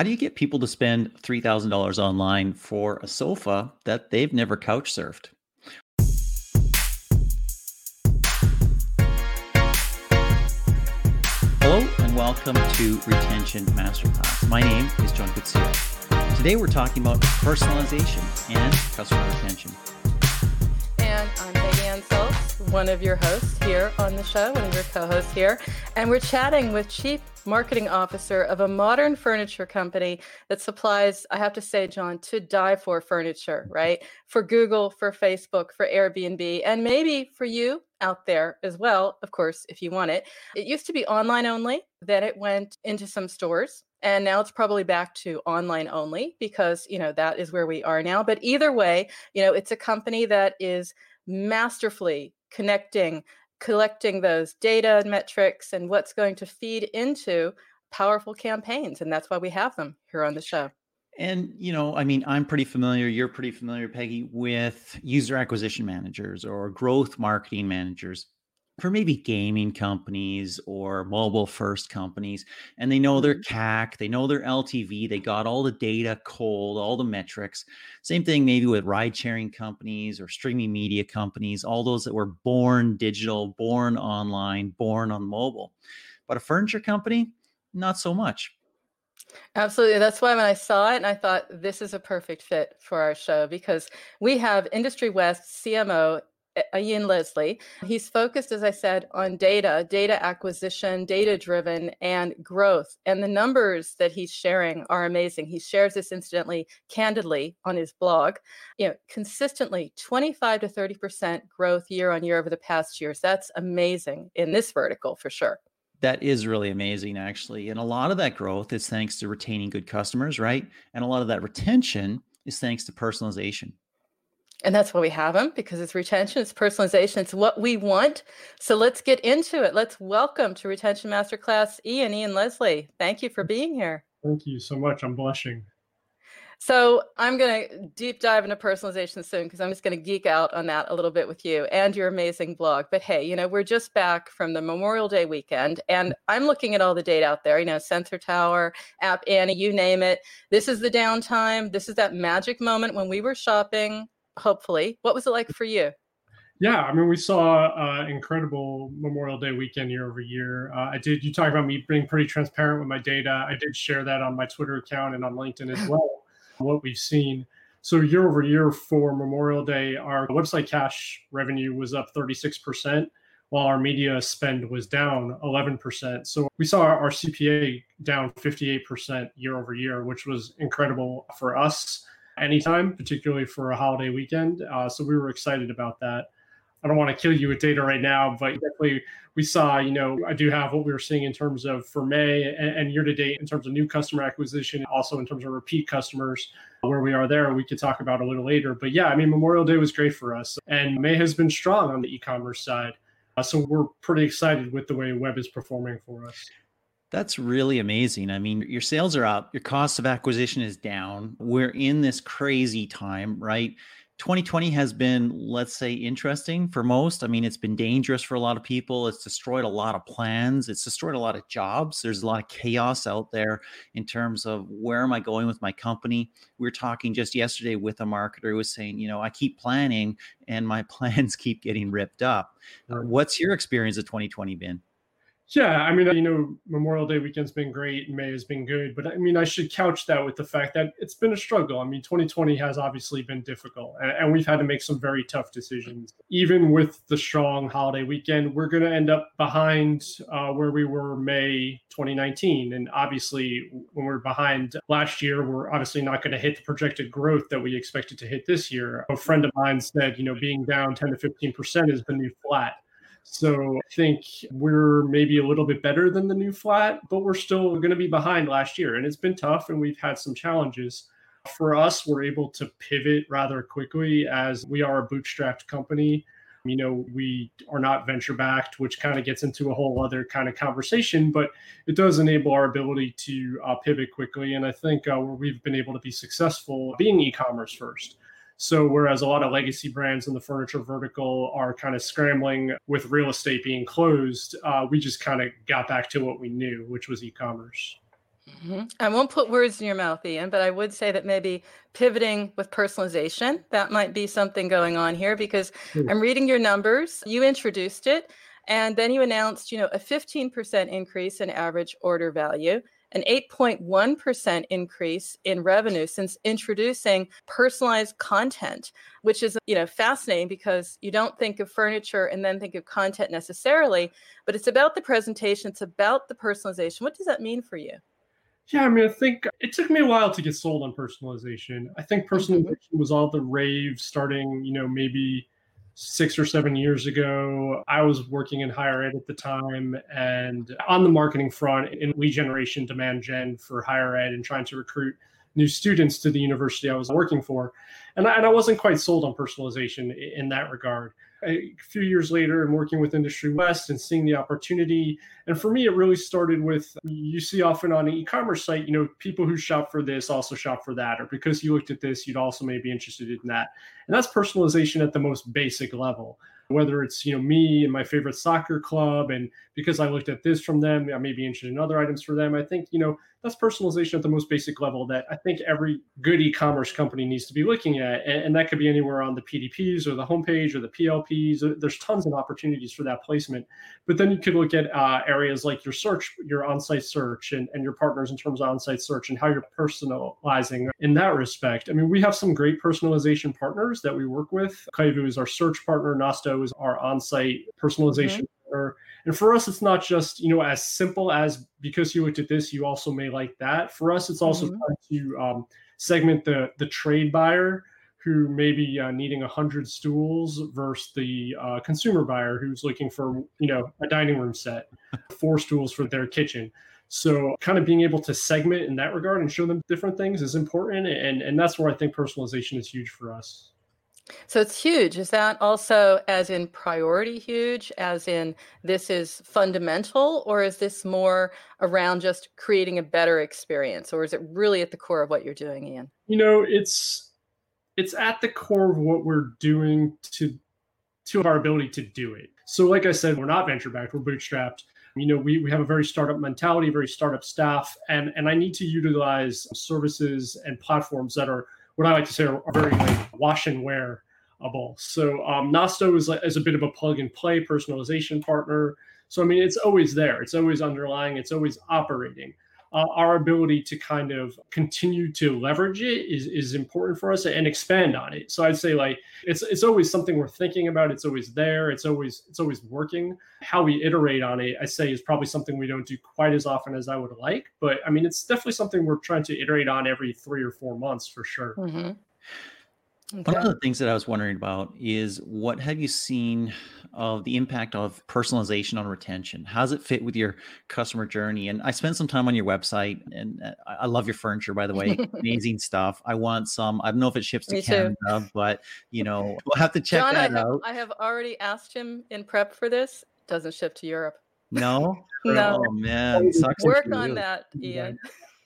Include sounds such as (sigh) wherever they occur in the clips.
How do you get people to spend $3,000 online for a sofa that they've never couch surfed? Hello and welcome to Retention Masterclass. My name is John Koetsier. Today we're talking about personalization and customer retention. And I'm Peggy Anne Salz, one of your hosts here on the show, one of your co-hosts here. And we're chatting with Chief marketing officer of a modern furniture company that supplies, I have to say, John, to die for furniture, right? For Google, for Facebook, for Airbnb, and maybe for you out there as well, of course, if you want it. It used to be online only, then it went into some stores. And now it's probably back to online only because, you know, that is where we are now. But either way, you know, it's a company that is masterfully connecting collecting those data and metrics and what's going to feed into powerful campaigns. And that's why we have them here on the show. And, you know, I mean, I'm pretty familiar, you're pretty familiar, Peggy, with user acquisition managers or growth marketing managers for maybe gaming companies or mobile first companies and they know their mm-hmm. CAC, they know their LTV, they got all the data cold, all the metrics. Same thing maybe with ride sharing companies or streaming media companies, all those that were born digital, born online, born on mobile. But a furniture company, not so much. Absolutely. That's why when I saw it and I thought this is a perfect fit for our show because we have Industry West CMO Ian Leslie. He's focused, as I said, on data, data acquisition, data driven, and growth. And the numbers that he's sharing are amazing. He shares this incidentally, candidly on his blog. You know, consistently 25 to 30% growth year on year over the past years. That's amazing in this vertical for sure. That is really amazing, actually. And a lot of that growth is thanks to retaining good customers, right? And a lot of that retention is thanks to personalization. And that's why we have them because it's retention, it's personalization, it's what we want. So let's get into it. Let's welcome to Retention Masterclass Ian, Ian Leslie. Thank you for being here. Thank you so much. I'm blushing. So I'm going to deep dive into personalization soon because I'm just going to geek out on that a little bit with you and your amazing blog. But hey, you know, we're just back from the Memorial Day weekend and I'm looking at all the data out there, you know, Sensor Tower, App Annie, you name it. This is the downtime. This is that magic moment when we were shopping hopefully. What was it like for you? Yeah, I mean, we saw uh, incredible Memorial Day weekend year over year. Uh, I did. You talk about me being pretty transparent with my data. I did share that on my Twitter account and on LinkedIn as (laughs) well. what we've seen. So year over year for Memorial Day, our website cash revenue was up 36%, while our media spend was down 11%. So we saw our CPA down 58% year over year, which was incredible for us anytime, particularly for a holiday weekend. Uh, so we were excited about that. I don't want to kill you with data right now, but definitely we saw, you know, I do have what we were seeing in terms of for May and, and year to date in terms of new customer acquisition, also in terms of repeat customers, where we are there. We could talk about a little later. But yeah, I mean, Memorial Day was great for us, and May has been strong on the e commerce side. Uh, so we're pretty excited with the way web is performing for us. That's really amazing. I mean, your sales are up, your cost of acquisition is down. We're in this crazy time, right? 2020 has been, let's say, interesting for most. I mean, it's been dangerous for a lot of people. It's destroyed a lot of plans. It's destroyed a lot of jobs. There's a lot of chaos out there in terms of where am I going with my company. We were talking just yesterday with a marketer who was saying, you know, I keep planning and my (laughs) plans keep getting ripped up. What's your experience of 2020 been? Yeah, I mean, you know, Memorial Day weekend's been great, May has been good, but I mean, I should couch that with the fact that it's been a struggle. I mean, 2020 has obviously been difficult, and, and we've had to make some very tough decisions. Even with the strong holiday weekend, we're going to end up behind uh, where we were May 2019, and obviously, when we're behind last year, we're obviously not going to hit the projected growth that we expected to hit this year. A friend of mine said, you know, being down 10 to 15 percent is the new flat. So I think we're maybe a little bit better than the new flat, but we're still going to be behind last year. And it's been tough and we've had some challenges. For us, we're able to pivot rather quickly as we are a bootstrapped company. You know, we are not venture backed, which kind of gets into a whole other kind of conversation, but it does enable our ability to uh, pivot quickly. And I think uh, we've been able to be successful being e commerce first. So, whereas a lot of legacy brands in the furniture vertical are kind of scrambling with real estate being closed, uh, we just kind of got back to what we knew, which was e commerce. Mm-hmm. I won't put words in your mouth, Ian, but I would say that maybe pivoting with personalization, that might be something going on here because mm. I'm reading your numbers. You introduced it, and then you announced, you know, a 15% increase in average order value, an 8.1% increase in revenue since introducing personalized content, which is, you know, fascinating because you don't think of furniture and then think of content necessarily, but it's about the presentation, it's about the personalization. What does that mean for you? Yeah, I mean, I think it took me a while to get sold on personalization. I think mm-hmm. personalization was all the rave starting, you know, maybe six or seven years ago. I was working in higher ed at the time and on the marketing front in lead generation, demand gen for higher ed and trying to recruit new students to the university I was working for. And I, and I wasn't quite sold on personalization in that regard a few years later and working with Industry West and seeing the opportunity. And for me, it really started with you see often on an e-commerce site, you know, people who shop for this also shop for that, or because you looked at this, you'd also may be interested in that. And that's personalization at the most basic level whether it's you know me and my favorite soccer club and because i looked at this from them i may be interested in other items for them. I think you know that's personalization at the most basic level that i think every good e-commerce company needs to be looking at and, and that could be anywhere on the pdps or the homepage or the plps there's tons of opportunities for that placement. But then you could look at uh, areas like your search your on-site search and, and your partners in terms of on-site search and how you're personalizing in that respect. I mean we have some great personalization partners that we work with. Klevu is our search partner. Nosto is our on-site personalization mm-hmm. And for us, it's not just you know as simple as because you looked at this, you also may like that. For us, it's also mm-hmm. to um, segment the the trade buyer who may be uh, needing 100 stools versus the uh, consumer buyer who's looking for you know a dining room set (laughs) four stools for their kitchen so kind of being able to segment in that regard and show them different things is important and and that's where i think personalization is huge for us so it's huge. Is that also as in priority huge, as in this is fundamental, or is this more around just creating a better experience, or is it really at the core of what you're doing, Ian? You know, it's it's at the core of what we're doing to to our ability to do it. So, like I said, we're not venture backed, we're bootstrapped. You know, we, we have a very startup mentality, very startup staff, and and I need to utilize services and platforms that are what I like to say are, are very like wash and wear. So um, Nosto is, is a bit of a plug and play personalization partner. So I mean, it's always there. It's always underlying. It's always operating. Uh, our ability to kind of continue to leverage it is, is important for us and expand on it. So I'd say like it's it's always something we're thinking about. It's always there. It's always it's always working. How we iterate on it, I say, is probably something we don't do quite as often as I would like. But I mean, it's definitely something we're trying to iterate on every three or four months for sure. Mm-hmm. One of the things that I was wondering about is what have you seen of the impact of personalization on retention? How does it fit with your customer journey? And I spent some time on your website, and uh, I love your furniture, by the way. (laughs) Amazing stuff. I want some. I don't know if it ships to Me Canada, too. but you know, (laughs) we'll have to check John, that I have, out. I have already asked him in prep for this. Doesn't ship to Europe. No. (laughs) no. Oh man, Sucks work on that, Ian.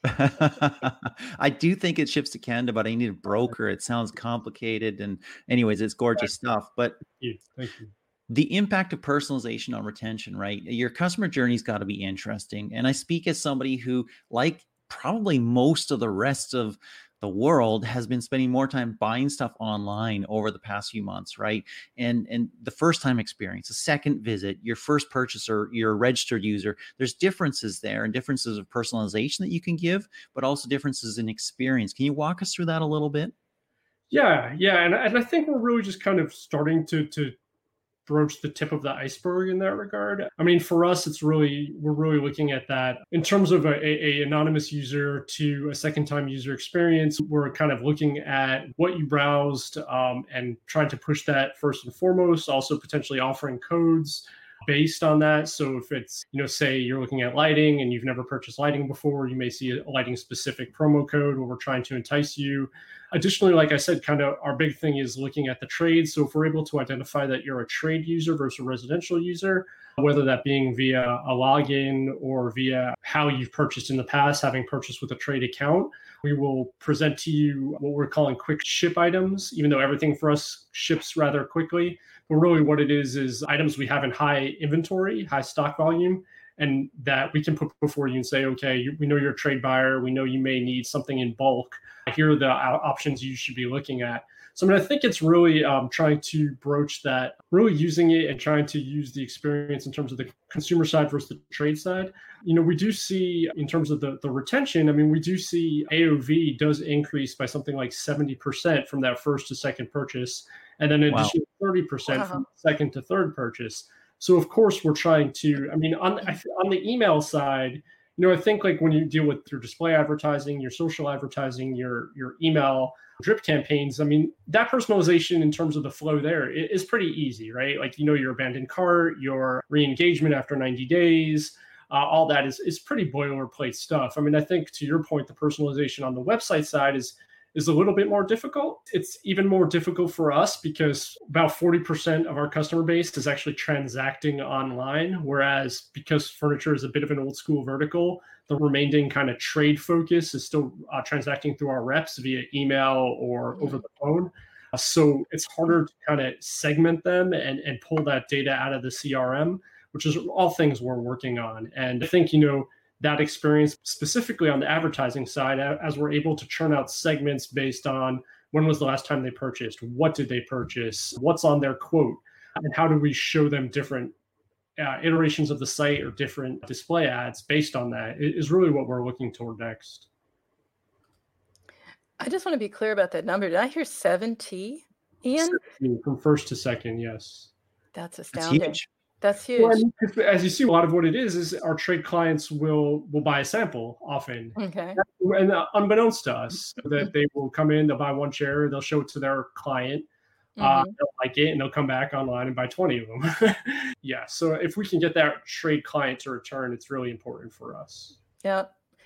(laughs) I do think it ships to Canada, but I need a broker. It sounds complicated. And, anyways, it's gorgeous stuff. But Thank you. Thank you. the impact of personalization on retention, right? Your customer journey's got to be interesting. And I speak as somebody who, like probably most of the rest of the world has been spending more time buying stuff online over the past few months right? And and the first time experience the second visit your first purchaser your registered user there's differences there and differences of personalization that you can give but also differences in experience. Can you walk us through that a little bit? Yeah yeah and, and i think we're really just kind of starting to to broach the tip of the iceberg in that regard. I mean, for us, it's really we're really looking at that in terms of a, a, anonymous user to a second time user experience. We're kind of looking at what you browsed um, and trying to push that first and foremost. Also, potentially offering codes based on that. So if it's, you know, say you're looking at lighting and you've never purchased lighting before, you may see a lighting specific promo code where we're trying to entice you. Additionally, like I said, kind of our big thing is looking at the trade. So if we're able to identify that you're a trade user versus a residential user, whether that being via a login or via how you've purchased in the past, having purchased with a trade account, we will present to you what we're calling quick ship items, even though everything for us ships rather quickly. But really, what it is is items we have in high inventory, high stock volume, and that we can put before you and say, okay, we know you're a trade buyer. We know you may need something in bulk. Here are the options you should be looking at. So I mean, I think it's really um, trying to broach that, really using it and trying to use the experience in terms of the consumer side versus the trade side. You know, we do see in terms of the, the retention, I mean, we do see AOV does increase by something like 70% from that first to second purchase, and then an wow. additional 30% wow. from second to third purchase. So of course we're trying to. I mean, on on the email side, you know, I think like when you deal with your display advertising, your social advertising, your your email drip campaigns, I mean, that personalization in terms of the flow there is pretty easy, right? Like you know your abandoned cart, your re-engagement after 90 days. Uh, all that is is pretty boilerplate stuff. I mean, I think to your point, the personalization on the website side is is a little bit more difficult. It's even more difficult for us because about 40% of our customer base is actually transacting online. Whereas because furniture is a bit of an old school vertical, the remaining kind of trade focus is still uh, transacting through our reps via email or over the phone. Uh, so it's harder to kind of segment them and, and pull that data out of the CRM, which is all things we're working on. And I think, you know, that experience specifically on the advertising side as we're able to churn out segments based on when was the last time they purchased what did they purchase what's on their quote and how do we show them different uh, iterations of the site or different display ads based on that is really what we're looking toward next. I just want to be clear about that number. Did i hear 70 ian? From first to second yes. That's astounding. that's that's huge. Well, as you see, a lot of what it is is our trade clients will will buy a sample often, okay, and uh, unbeknownst to us, that they will come in, they'll buy one chair, they'll show it to their client, uh, mm-hmm. uh, they'll like it, and they'll come back online and buy twenty of them. (laughs) yeah, so if we can get that trade client to return, it's really important for us. Yeah,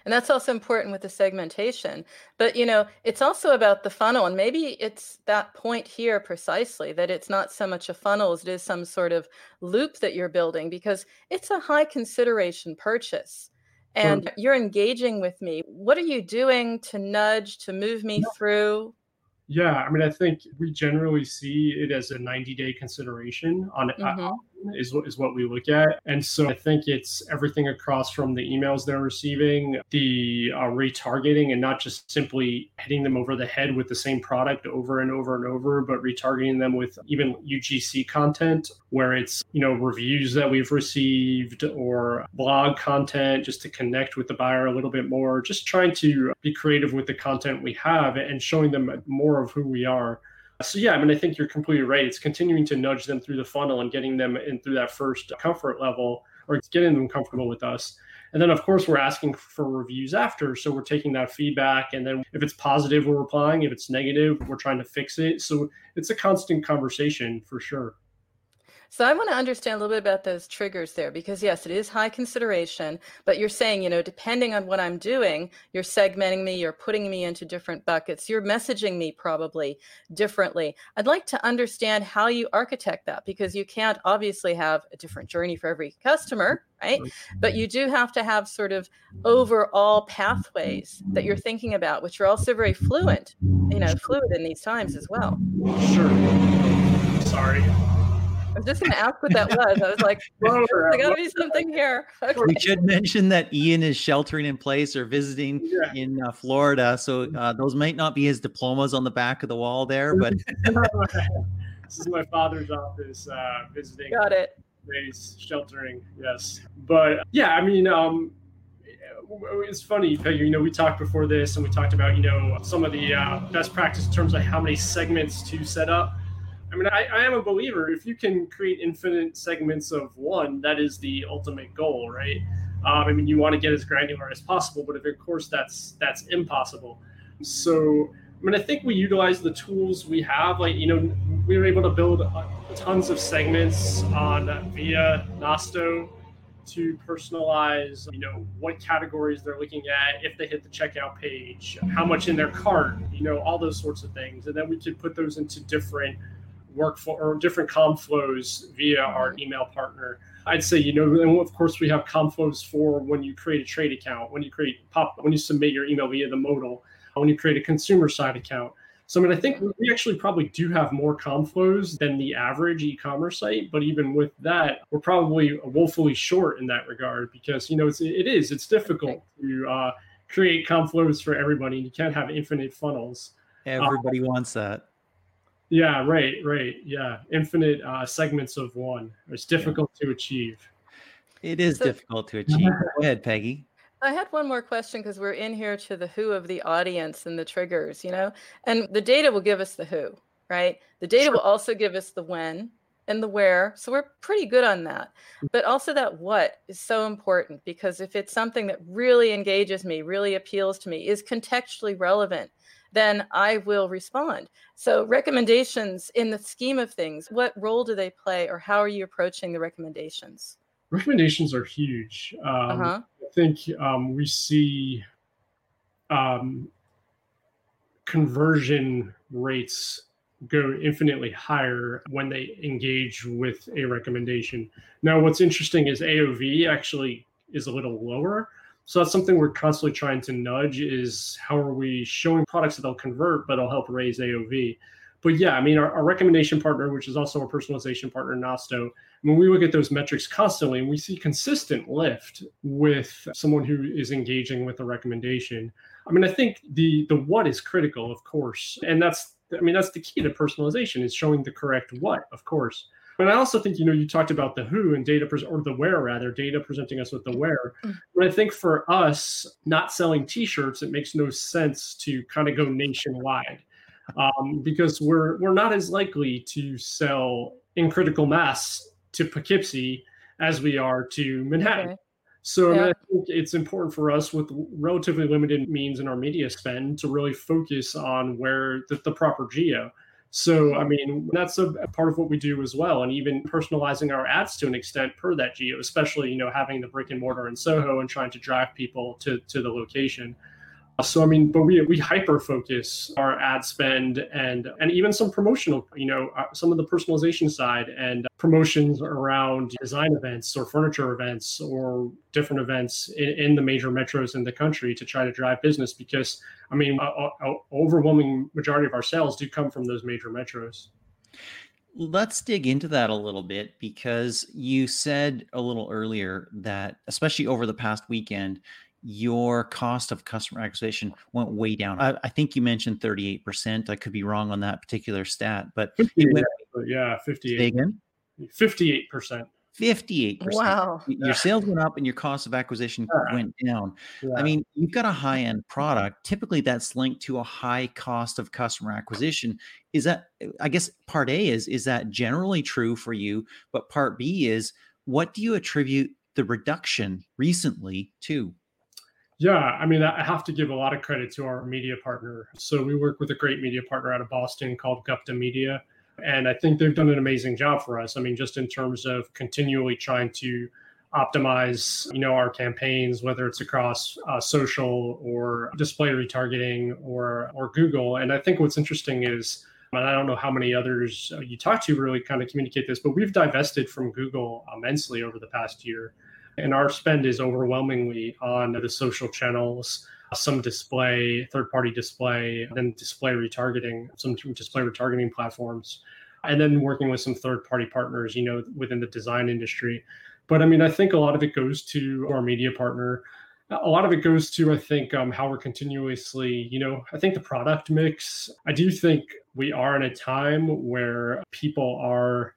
and that's also important with the segmentation. But, you know, it's also about the funnel. And maybe it's that point here precisely that it's not so much a funnel as it is some sort of loop that you're building because it's a high consideration purchase. And sure. you're engaging with me. What are you doing to nudge, to move me through yeah, I mean, I think we generally see it as a 90 day consideration on mm-hmm. Is what is what we look at, and so I think it's everything across from the emails they're receiving, the uh, retargeting, and not just simply hitting them over the head with the same product over and over and over, but retargeting them with even UGC content where it's you know reviews that we've received or blog content just to connect with the buyer a little bit more. Just trying to be creative with the content we have and showing them more of who we are. So yeah, I mean, I think you're completely right. It's continuing to nudge them through the funnel and getting them in through that first comfort level, or getting them comfortable with us. And then, of course, we're asking for reviews after. So we're taking that feedback. And then if it's positive, we're replying. If it's negative, we're trying to fix it. So it's a constant conversation for sure. So I want to understand a little bit about those triggers there because yes, it is high consideration, but you're saying, you know, depending on what I'm doing, you're segmenting me, you're putting me into different buckets, you're messaging me probably differently. I'd like to understand how you architect that because you can't obviously have a different journey for every customer, right? But you do have to have sort of overall pathways that you're thinking about, which are also very fluent, you know, fluid in these times as well. Sure. Sorry. I was just going to ask what that was. I was like, there got to be something here. Okay. We should mention that Ian is sheltering in place or visiting yeah. in uh, Florida. So uh, those might not be his diplomas on the back of the wall there, but (laughs) this is my father's office uh, visiting. Got it. Base sheltering, yes. But yeah, I mean, um, it's funny, Peggy. You know, we talked before this, and we talked about you know some of the uh, best practice in terms of how many segments to set up. I mean, I, I am a believer. If you can create infinite segments of one, that is the ultimate goal, right? Um, I mean, you want to get as granular as possible, but of course, that's that's impossible. So, I mean, I think we utilize the tools we have. Like, you know, we were able to build tons of segments on via Nosto to personalize, you know, what categories they're looking at, if they hit the checkout page, how much in their cart, you know, all those sorts of things, and then we could put those into different workflow or different com flows via our email partner. I'd say, you know, and of course we have com flows for when you create a trade account, when you create pop, when you submit your email via the modal, when you create a consumer side account. So I mean, I think we actually probably do have more com flows than the average e-commerce site, but even with that, we're probably woefully short in that regard because you know it's it is it's difficult to uh, create com flows for everybody. and You can't have infinite funnels. Everybody um, wants that. Yeah, right, right. Yeah, infinite uh, segments of one. It's difficult yeah. to achieve. It is so, difficult to achieve. (laughs) Go ahead, Peggy. I had one more question because we're in here to the who of the audience and the triggers, you know, and the data will give us the who, right? The data sure. will also give us the when and the where. So we're pretty good on that. Mm. But also that what is so important because if it's something that really engages me, really appeals to me, is contextually relevant, then I will respond. So recommendations in the scheme of things, what role do they play or how are you approaching the recommendations? recommendations are huge. Um, uh-huh. I think um, we see um, conversion rates go infinitely higher when they engage with a recommendation. Now, what's interesting is AOV actually is a little lower. So that's something we're constantly trying to nudge is how are we showing products that they'll convert, but it'll help raise AOV but yeah, I mean, our, our, recommendation partner, which is also our personalization partner, Nosto, when we look at those metrics constantly and we see consistent lift with someone who is engaging with a recommendation. I mean, I think the the what is critical, of course, and that's I mean that's the key to personalization is showing the correct what, of course. But I also think you know you talked about the who and data pres- or the where rather data presenting us with the where. Mm. But I think for us not selling T-shirts, it makes no sense to kind of go nationwide um, because we're we're not as likely to sell in critical mass to Poughkeepsie as we are to Manhattan. Okay. So yeah. I, think it's important for us with relatively limited means in our media spend to really focus on where the, the proper geo. So, I mean, that's a, part of what we do as well. And even personalizing our ads to an extent per that geo, especially, you know, having the brick and mortar in Soho and trying to drive people to, to the location. So I mean, but we we hyper focus our ad spend and and even some promotional, you know, uh, some of the personalization side and promotions around design events or furniture events or different events in, in the major metros in the country to try to drive business because I mean, a, a overwhelming majority of our sales do come from those major metros. Let's dig into that a little bit because you said a little earlier that, especially over the past weekend, your cost of customer acquisition went way down. I, I, think you mentioned 38%. I could be wrong on that particular stat, but it went, yeah, 58. Again? 58%. 58%. Wow. Your sales went up and your cost of acquisition yeah. went down. Yeah. I mean, you've got a high end product. Typically, that's linked to a high cost of customer acquisition. Is that, I guess, part A is, is that generally true for you? But part B is, what do you attribute the reduction recently to? Yeah, I mean, I have to give a lot of credit to our media partner. So we work with a great media partner out of Boston called Gupta Media. And I think they've done an amazing job for us. I mean, just in terms of continually trying to optimize, you know, our campaigns, whether it's across uh, social or display retargeting or or Google. And I think what's interesting is, and I don't know how many others uh, you talk to really kind of communicate this, but we've divested from Google immensely over the past year. And our spend is overwhelmingly on the social channels, some display, third party display, then display retargeting, some display retargeting platforms, and then working with some third party partners, you know, within the design industry. But I mean, I think a lot of it goes to our media partner. A lot of it goes to, I think, um, how we're continuously, you know, I think the product mix. I do think we are in a time where people are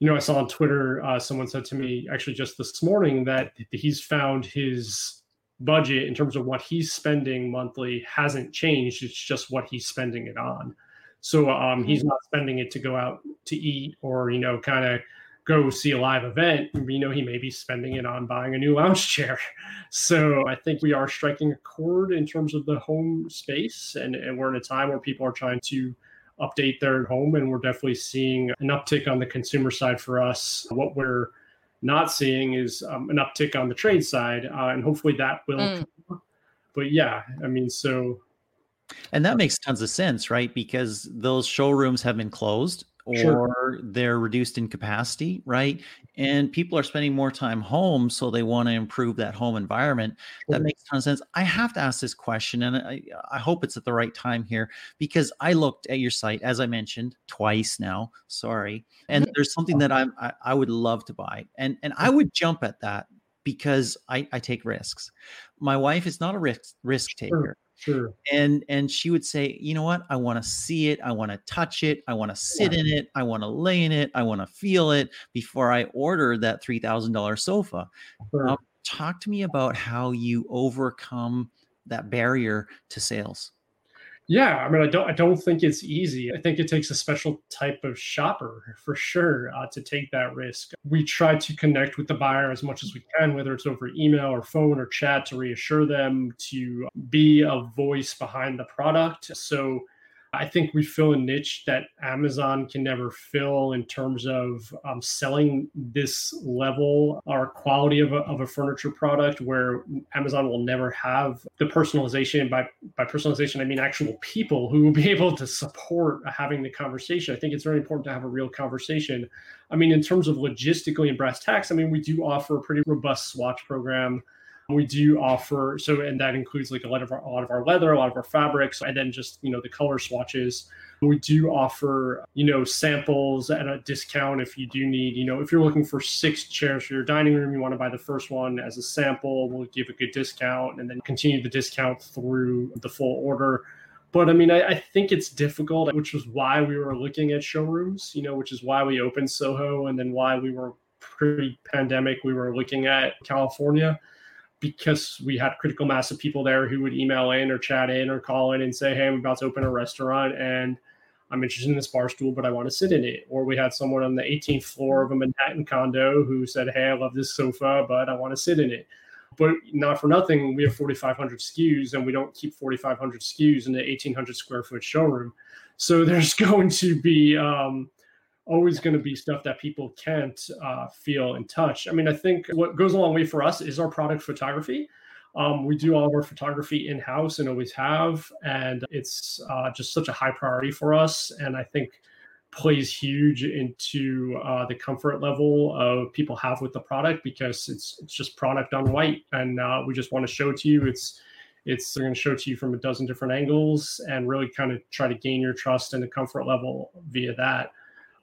you know, I saw on Twitter uh, someone said to me actually just this morning that he's found his budget in terms of what he's spending monthly hasn't changed. It's just what he's spending it on. So um, he's not spending it to go out to eat or you know kind of go see a live event. You know, he may be spending it on buying a new lounge chair. (laughs) So I think we are striking a chord in terms of the home space, and, and we're in a time where people are trying to update there at home. And we're definitely seeing an uptick on the consumer side for us. What we're not seeing is um, an uptick on the trade side, uh, and hopefully that will. Mm. But yeah, I mean, so. And that makes tons of sense, right? Because those showrooms have been closed or Sure. they're reduced in capacity, right? Mm-hmm. And people are spending more time home, so they want to improve that home environment. That makes a ton of sense. I have to ask this question, and I, I hope it's at the right time here because I looked at your site, as I mentioned, twice now. Sorry, and there's something that I'm, I I would love to buy, and and I mm-hmm. would jump at that because I I take risks. My wife is not a risk risk taker Sure. and and she would say you know what? I want to see it. I want to touch it. I want to sit Yeah. in it. I want to lay in it. I want to feel it before i order that $3000 sofa. Sure. um, talk to me about how you overcome that barrier to sales Yeah, I mean, I don't, I don't think it's easy. I think it takes a special type of shopper for sure uh, to take that risk. We try to connect with the buyer as much as we can, whether it's over email or phone or chat, to reassure them to be a voice behind the product. So I think we fill a niche that Amazon can never fill in terms of um, selling this level or quality of a, of a furniture product where Amazon will never have the personalization. By, by personalization, I mean actual people who will be (laughs) able to support having the conversation. I think it's very important to have a real conversation. I mean, in terms of logistically and brass tacks, I mean, we do offer a pretty robust swatch program we do offer so and that includes like a lot of our, a lot of our leather a lot of our fabrics and then just you know the color swatches. We do offer you know samples at a discount if you do need you know if you're looking for six chairs for your dining room you want to buy the first one as a sample we'll give a good discount and then continue the discount through the full order. But I mean, I, I, think it's difficult, which was why we were looking at showrooms, you know, which is why we opened Soho and then why we were pre pandemic, we were looking at California because we had critical mass of people there who would email in or chat in or call in and say, Hey, I'm about to open a restaurant and I'm interested in this bar stool, but I want to sit in it. Or we had someone on the 18th floor of a Manhattan condo who said, Hey, I love this sofa, but I want to sit in it. But not for nothing, we have 4,500 SKUs and we don't keep 4,500 SKUs in the 1,800 square foot showroom. So there's (laughs) going to be um, always going to be stuff that people can't uh, feel and touch. I mean, I think what goes a long way for us is our product photography. Um, we do all of our photography in house and always have, and it's uh, just such a high priority for us. And I think plays huge into uh, the comfort level of people have with the product because it's it's just product on white, and uh, we just want to show to you it's it's going to show to you from a dozen different angles and really kind of try to gain your trust and the comfort level via that.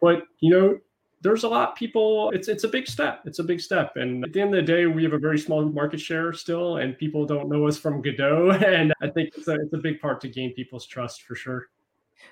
But you know, there's a lot people. It's it's a big step. It's a big step. And at the end of the day, we have a very small market share still, and people don't know us from Godot. (laughs) And I think it's a it's a big part to gain people's trust for sure.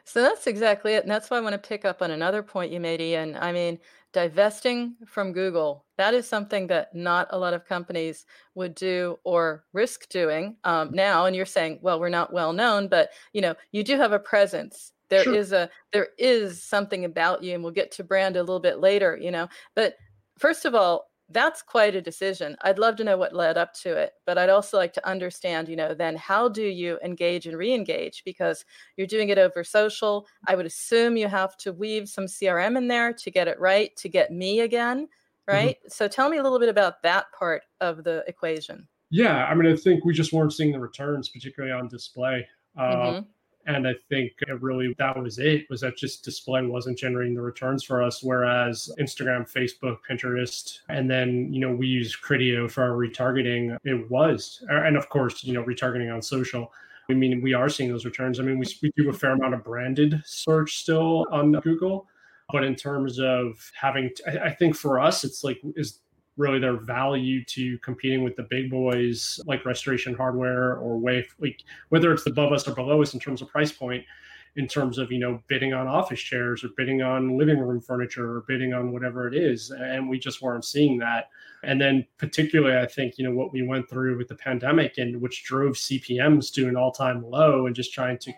So that's exactly it. And that's why I want to pick up on another point you made, Ian. I mean, divesting from Google, that is something that not a lot of companies would do or risk doing um, now. And you're saying, well, we're not well known, but you know, you do have a presence there Sure. is a there is something about you and we'll get to brand a little bit later you know but first of all that's quite a decision i'd love to know what led up to it but i'd also like to understand you know then how do you engage and re-engage because you're doing it over social i would assume you have to weave some crm in there to get it right to get me again right so tell me a little bit about that part of the equation Yeah, I mean, I think we just weren't seeing the returns, particularly on display. Uh, Mhm. And I think it really that was it. Was that just display wasn't generating the returns for us, whereas Instagram, Facebook, Pinterest, and then you know we use Criteo for our retargeting. It was, and of course, you know retargeting on social. I mean, we are seeing those returns. I mean, we, we do a fair amount of branded search still on Google, but in terms of having, I, I think for us, it's like is really their value to competing with the big boys like restoration hardware or wave like whether it's above us or below us in terms of price point in terms of you know bidding on office chairs or bidding on living room furniture or bidding on whatever it is. And we just weren't seeing that. And then particularly i think you know what we went through with the pandemic and which drove cpms to an all-time low and just trying to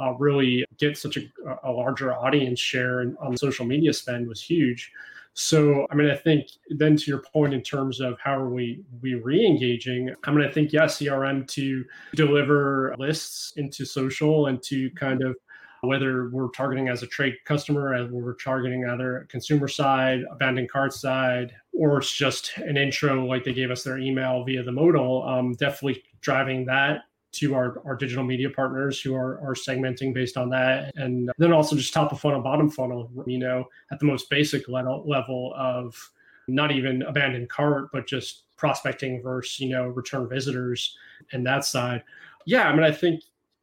uh, really get such a, a larger audience share on social media spend was huge so, I mean, I think then to your point in terms of how are we we re-engaging, I mean, I think yes, CRM to deliver lists into social and to kind of whether we're targeting as a trade customer, as we're targeting either consumer side, abandoned cart side, or it's just an intro like they gave us their email via the modal. Um, definitely driving that to our, our digital media partners who are, are segmenting based on that. And then also just top of funnel, bottom funnel, you know, at the most basic level, level of not even abandoned cart, but just prospecting versus, you know, return visitors and that side. Yeah, I mean, I think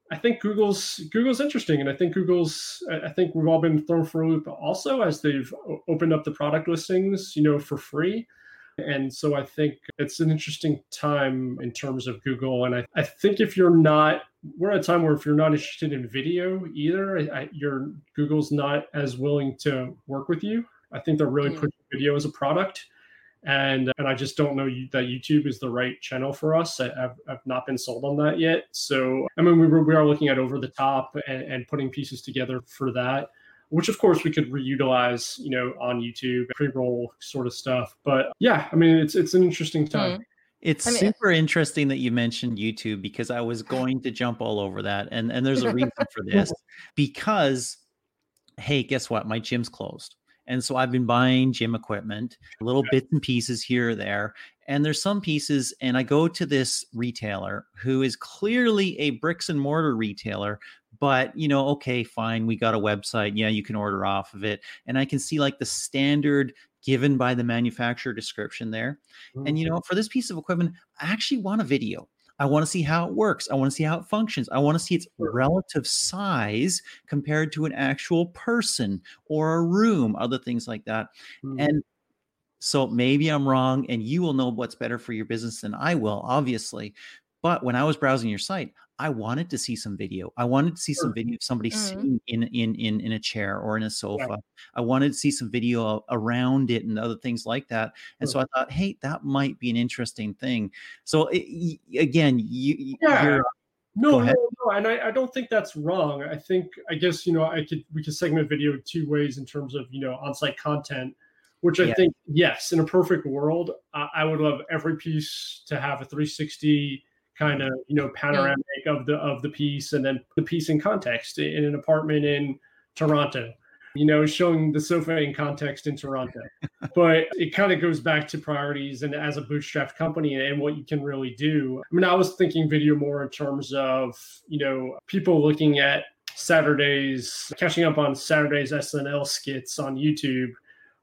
I think Google's Google's interesting, and I think Google's I think we've all been thrown for a loop also as they've opened up the product listings, you know, for free. And so I think it's an interesting time in terms of Google. And I, I think if you're not, we're at a time where if you're not interested in video either, I, your Google's not as willing to work with you. I think they're really mm. pushing video as a product. And, and I just don't know that YouTube is the right channel for us. I, have I've not been sold on that yet. So, I mean, we, we are looking at over the top and, and putting pieces together for that which of course we could reutilize, you know, on YouTube, pre-roll sort of stuff. But yeah, I mean, it's it's an interesting time. Mm. It's I mean, super interesting that you mentioned YouTube because I was going to jump all over that, and and there's a reason (laughs) for this because, hey, guess what? My gym's closed. And so I've been buying gym equipment, little yeah. bits and pieces here or there. And there's some pieces, and I go to this retailer who is clearly a bricks and mortar retailer, but you know okay fine we got a website yeah you can order off of it and i can see like the standard given by the manufacturer description there mm-hmm. and you mm-hmm. know for this piece of equipment i actually want a video I want to see how it works. I want to see how it functions. I want to see its relative size compared to an actual person or a room, other things like that. Mm-hmm. And so maybe I'm wrong, and you will know what's better for your business than I will, obviously. But when I was browsing your site, I wanted to see some video. I wanted to see some video of somebody mm-hmm. sitting in, in in in a chair or in a sofa. I wanted to see some video around it and other things like that. And so I thought, hey, that might be an interesting thing. So it, again, you, yeah. no, no, no, and I, I don't think that's wrong. I think I guess you know I could we could segment video two ways in terms of you know on-site content which I yeah. think, yes, in a perfect world, I, I would love every piece to have a 360 kind of you know panoramic yeah. of the of the piece and then the piece in context in an apartment in Toronto you know showing the sofa in context in Toronto (laughs) but it kind of goes back to priorities and as a bootstrapped company and what you can really do I mean I was thinking video more in terms of you know people looking at Saturdays catching up on Saturdays SNL skits on YouTube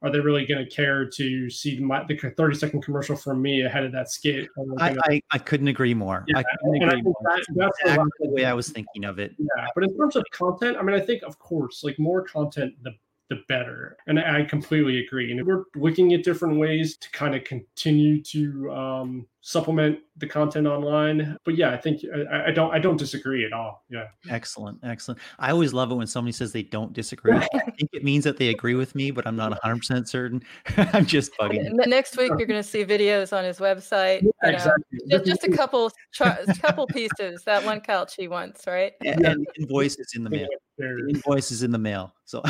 are they really going to care to see my, the 30 second commercial from me ahead of that skit? I, I, I, couldn't agree more. Yeah, I couldn't agree more. That, that's exactly the way I was thinking of it. Yeah, but in terms of content, I mean, I think, of course, like more content, the the better. And I completely agree. And we're looking at different ways to kind of continue to um, supplement the content online. But yeah, I think I, I, don't I don't disagree at all. Yeah. Excellent. Excellent. I always love it when somebody says they don't disagree. I (laughs) think it means that they agree with me, but I'm not 100% certain. (laughs) I'm just bugging. Next week you're going to see videos on his website. Yeah, exactly. Just, just, a couple a couple pieces. That one couch he wants, right? And, and invoices in the mail. (laughs) The invoices in the mail. So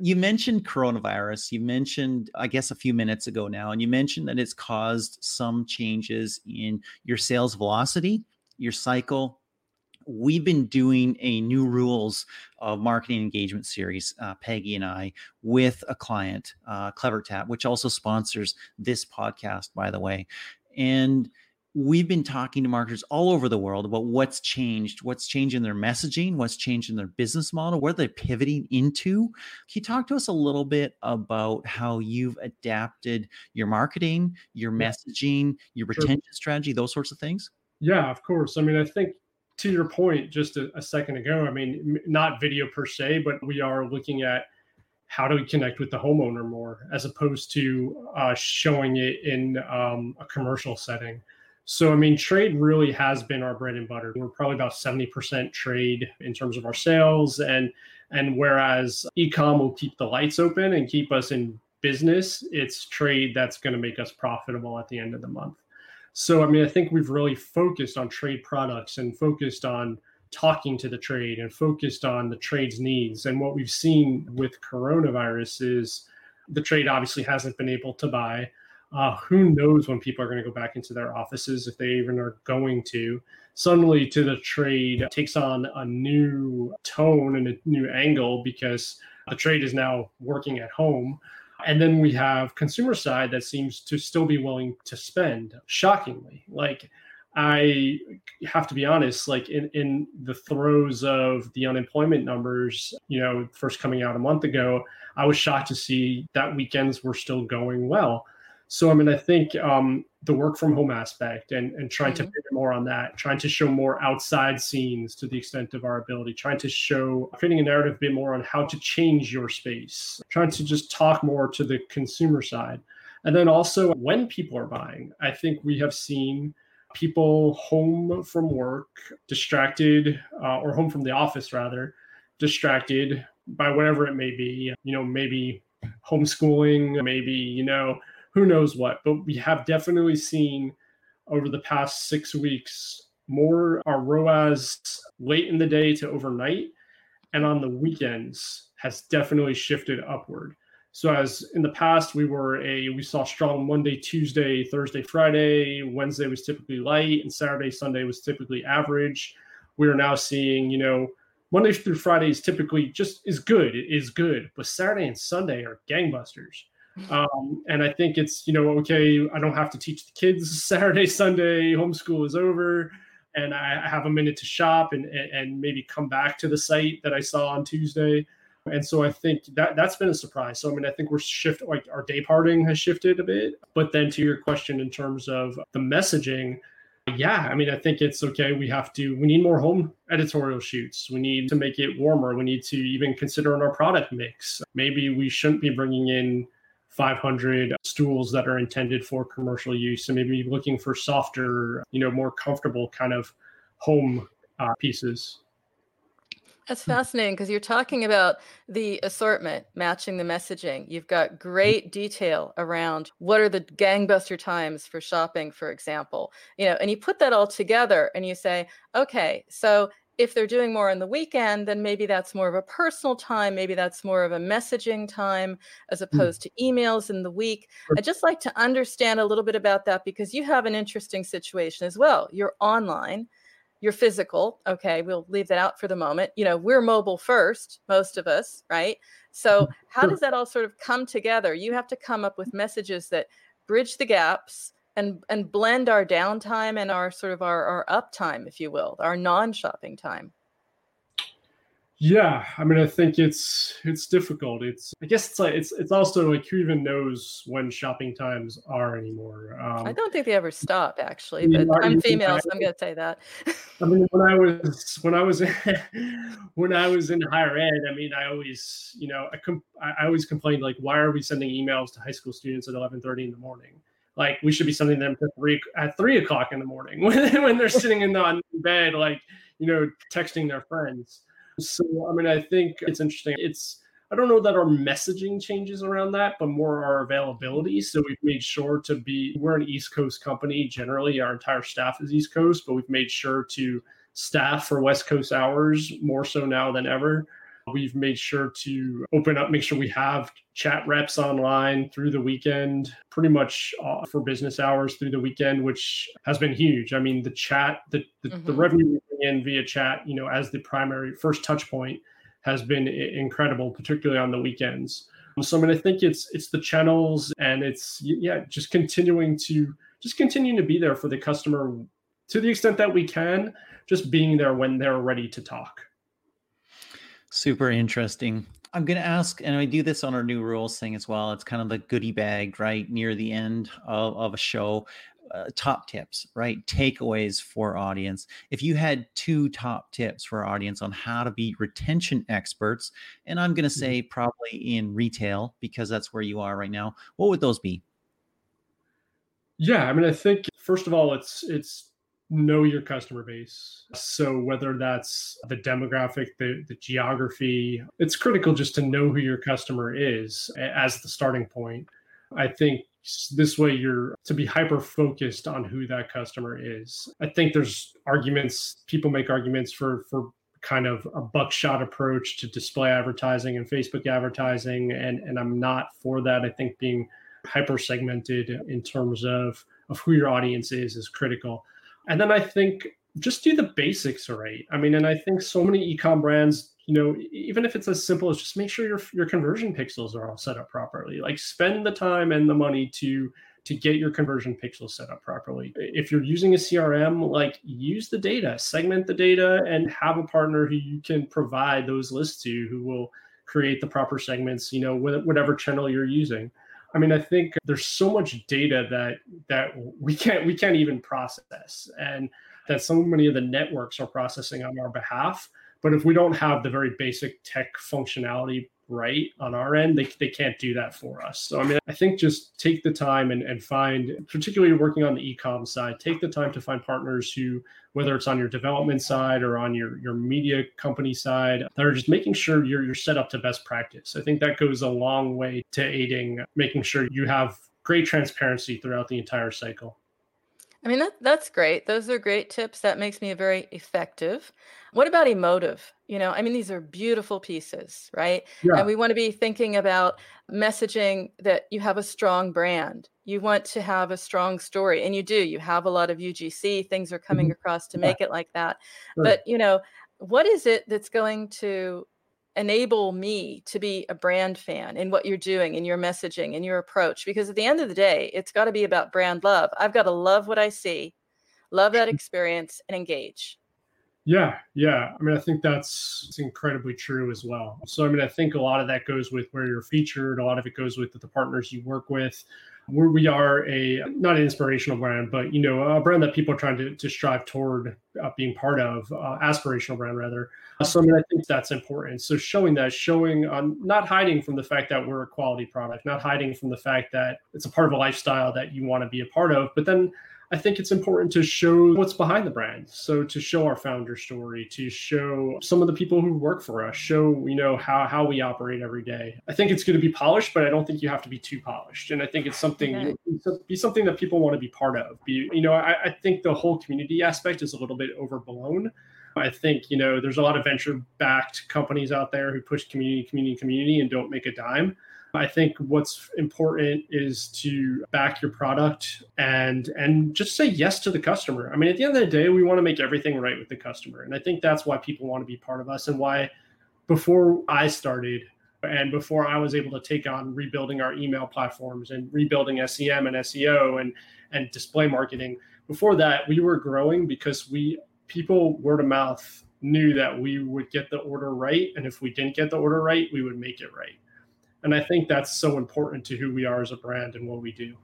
you mentioned coronavirus. You mentioned, I guess, a few minutes ago now, and you mentioned that it's caused some changes in your sales velocity, your cycle. We've been doing a new rules of marketing engagement series, uh, Peggy and I, with a client, uh, CleverTap, which also sponsors this podcast, by the way. And we've been talking to marketers all over the world about what's changed, what's changing their messaging, what's changing their business model, where they're pivoting into. Can you talk to us a little bit about how you've adapted your marketing, your messaging, your retention sure. strategy, those sorts of things? Yeah, of course. I mean, I think to your point just a, a second ago, I mean, not video per se, but we are looking at how do we connect with the homeowner more as opposed to uh, showing it in um, a commercial setting so, I mean, trade really has been our bread and butter. We're probably about 70% trade in terms of our sales. And and whereas ecom will keep the lights open and keep us in business, it's trade that's going to make us profitable at the end of the month. So, I mean, I think we've really focused on trade products and focused on talking to the trade and focused on the trade's needs. And what we've seen with coronavirus is the trade obviously hasn't been able to buy uh, who knows when people are going to go back into their offices if they even are going to. Suddenly, to the trade takes on a new tone and a new angle because the trade is now working at home. And then we have consumer side that seems to still be willing to spend, shockingly. Like I have to be honest, like in, in the throes of the unemployment numbers, you know, first coming out a month ago, I was shocked to see that weekends were still going well. So, I mean, I think um, the work from home aspect and, and trying mm-hmm. to pivot more on that, trying to show more outside scenes to the extent of our ability, trying to show, creating a narrative a bit more on how to change your space, trying to just talk more to the consumer side. And then also when people are buying, I think we have seen people home from work, distracted, uh, or home from the office rather, distracted by whatever it may be. You know, maybe homeschooling, maybe, you know, who knows what. But we have definitely seen over the past six weeks more our ROAS late in the day to overnight and on the weekends has definitely shifted upward. So as in the past, we were a we saw strong Monday, Tuesday, Thursday, Friday. Wednesday was typically light, and Saturday, Sunday was typically average. We are now seeing, you know, Monday through Friday is typically just is good. It is good, but Saturday and Sunday are gangbusters. Um, and I think it's you know okay. I don't have to teach the kids (laughs) Saturday, Sunday. Homeschool is over, and I have a minute to shop and and maybe come back to the site that I saw on Tuesday. And so I think that that's been a surprise. So I mean, I think we're shift like our day parting has shifted a bit. But then to your question in terms of the messaging, yeah, I mean, I think it's okay. We have to, we need more home editorial shoots. We need to make it warmer. We need to even consider in our product mix. Maybe we shouldn't be bringing in 500 stools that are intended for commercial use. So maybe looking for softer, you know, more comfortable kind of home uh, pieces. That's fascinating because you're talking about the assortment matching the messaging. You've got great detail around what are the gangbuster times for shopping, for example. You know, and you put that all together and you say, okay, so if they're doing more on the weekend, then maybe that's more of a personal time. Maybe that's more of a messaging time as mm. opposed to emails in the week. I'd just like to understand a little bit about that because you have an interesting situation as well. You're online you're physical. Okay, we'll leave that out for the moment. You know, we're mobile first, most of us, right? So, how does that all sort of come together? You have to come up with messages that bridge the gaps and and blend our downtime and our sort of our, our uptime, if you will, our non-shopping time. Yeah, I mean, I think it's it's difficult. It's I guess it's like it's it's also like who even knows when shopping times are anymore. Um, I don't think they ever stop actually, but I'm female, so I'm gonna say that. I mean, when I was when I was (laughs) when I was in higher ed, I mean, I always you know I com- I always complained like, why are we sending emails to high school students at 11:30 in the morning? Like we should be sending them to three at three o'clock in the morning (laughs) when when they're sitting in the bed, like you know, texting their friends. So, I mean, I think it's interesting. It's, I don't know that our messaging changes around that, but more our availability. So we've made sure to be, we're an East Coast company. Generally, our entire staff is East Coast, but we've made sure to staff for West Coast hours more so now than ever. We've made sure to open up, make sure we have chat reps online through the weekend, pretty much uh, for business hours through the weekend, which has been huge. I mean, the chat, the, the, mm-hmm. the revenue in via chat, you know, as the primary first touch point has been incredible, particularly on the weekends. So I mean, I think it's it's the channels and it's yeah, just continuing to just continuing to be there for the customer to the extent that we can, just being there when they're ready to talk. Super interesting. I'm going to ask, and I do this on our new rules thing as well. It's kind of the goodie bag, right? Near the end of, of a show. Uh, top tips, right? Takeaways for audience. If you had two top tips for audience on how to be retention experts, and I'm going to mm-hmm. say probably in retail because that's where you are right now, what would those be? Yeah, I mean, I think first of all, it's it's know your customer base. So whether that's the demographic, the, the geography, it's critical just to know who your customer is as the starting point. I think this way you're to be hyper focused on who that customer is. I think there's arguments, people make arguments for for kind of a buckshot approach to display advertising and Facebook advertising and and I'm not for that. I think being hyper segmented in terms of of who your audience is is critical. And then I think just do the basics right. I mean, and I think so many ecom brands, you know, even if it's as simple as just make sure your your conversion pixels are all set up properly. Like spend the time and the money to to get your conversion pixels set up properly. If you're using a CRM, like use the data, segment the data, and have a partner who you can provide those lists to who will create the proper segments, you know, whatever channel you're using. I mean, I think there's so much data that that we can't we can't even process, and that so many of the networks are processing on our behalf. But if we don't have the very basic tech functionality right on our end, they, they can't do that for us. So, I mean, I think just take the time and, and find, particularly working on the e-com side, take the time to find partners who, whether it's on your development side or on your, your media company side, that are just making sure you're, you're set up to best practice. I think that goes a long way to aiding making sure you have great transparency throughout the entire cycle. I mean, that, that's great. Those are great tips. That makes me very effective. What about emotive? You know, I mean, these are beautiful pieces, right? Yeah. And we want to be thinking about messaging that you have a strong brand. You want to have a strong story, and you do. You have a lot of UGC. Things are coming mm-hmm. across to make yeah. it like that. Sure. But, you know, what is it that's going to enable me to be a brand fan in what you're doing in your messaging and your approach because at the end of the day it's got to be about brand love. I've got to love what i see love that mm-hmm. experience and engage. Yeah yeah. I mean i think that's incredibly true as well. So i mean i think a lot of that goes with where you're featured a lot of it goes with the partners you work with where we are a not an inspirational brand, but you know a brand that people are trying to, to strive toward uh, being part of, uh, aspirational brand rather. So I mean, I think that's important. So showing that, showing um, not hiding from the fact that we're a quality product, not hiding from the fact that it's a part of a lifestyle that you want to be a part of, but then I think it's important to show what's behind the brand. So to show our founder story, to show some of the people who work for us, show you know how how we operate every day. I think it's going to be polished, but I don't think you have to be too polished. And I think it's something okay. be something that people want to be part of. Be you know I, I think the whole community aspect is a little bit overblown. I think you know there's a lot of venture backed companies out there who push community, community, community, and don't make a dime. I think what's important is to back your product and and just say yes to the customer. I mean, at the end of the day, we want to make everything right with the customer, and I think that's why people want to be part of us and why before I started and before I was able to take on rebuilding our email platforms and rebuilding SEM and SEO and and display marketing. Before that, we were growing because we people word of mouth knew that we would get the order right, and if we didn't get the order right, we would make it right. And I think that's so important to who we are as a brand and what we do.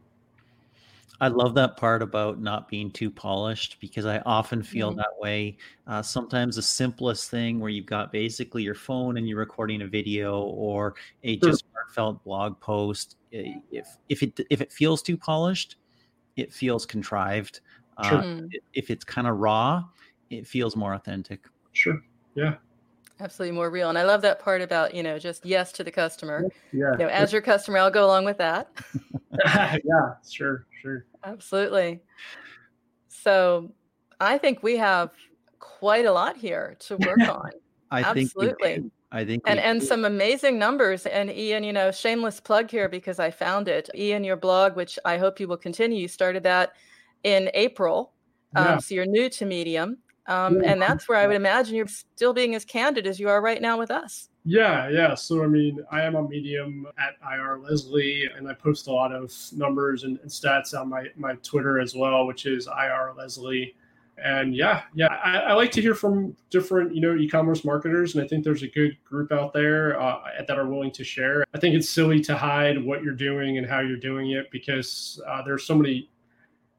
I love that part about not being too polished because I often feel mm-hmm. that way. Uh, sometimes the simplest thing where you've got basically your phone and you're recording a video or a sure. just heartfelt blog post. If if it if it feels too polished, it feels contrived. Sure. Uh, if it's kind of raw, it feels more authentic. Sure. Yeah absolutely more real. And I love that part about, you know, just yes to the customer. Yeah. You know, as your customer, I'll go along with that. (laughs) yeah, sure, sure. Absolutely. So I think we have quite a lot here to (laughs) work on. I absolutely. Think I think and and some amazing numbers. And Ian, you know, shameless plug here because I found it. Ian, your blog, which I hope you will continue. You started that in April. Um, yeah. So you're new to Medium. Um, and that's where I would imagine you're still being as candid as you are right now with us. Yeah, yeah. So I mean, I am on Medium at IR Leslie, and I post a lot of numbers and, and stats on my my Twitter as well, which is IR Leslie. And yeah, yeah, I, I, like to hear from different, you know, e-commerce marketers, and I think there's a good group out there uh, that are willing to share. I think it's silly to hide what you're doing and how you're doing it because uh, there's so many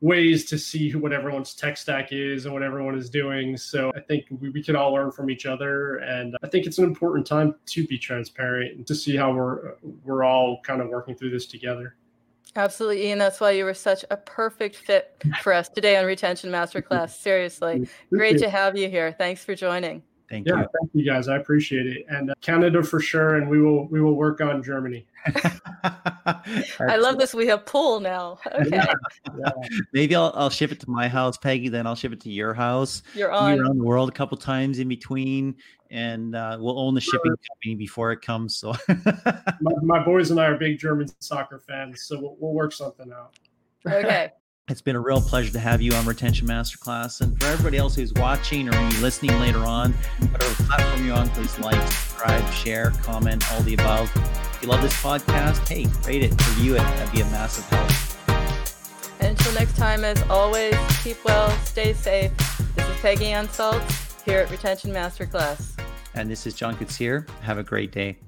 ways to see who, what everyone's tech stack is and what everyone is doing. So I think we, we can all learn from each other. And I think it's an important time to be transparent and to see how we're we're all kind of working through this together. Absolutely, Ian. That's why you were such a perfect fit for us today on Retention Masterclass. (laughs) Seriously, great to have you here. Thanks for joining. Thank yeah, you. thank you guys. I appreciate it. And uh, Canada for sure. And we will we will work on Germany. (laughs) (laughs) I love this. We have pool now. Okay. Yeah, yeah. (laughs) Maybe I'll I'll ship it to my house, Peggy. Then I'll ship it to your house. You're on around the world a couple times in between, and uh, we'll own the shipping company before it comes. So my, my, boys and I are big German soccer fans, so we'll, we'll work something out. Okay. It's been a real pleasure to have you on Retention Masterclass. And for everybody else who's watching or listening later on, whatever platform you're on, please like, subscribe, share, comment, all the above. If you love this podcast, hey, rate it, review it. That'd be a massive help. And until next time, as always, keep well, stay safe. This is Peggy Anne Salz here at Retention Masterclass. And this is John Koetsier. Have a great day.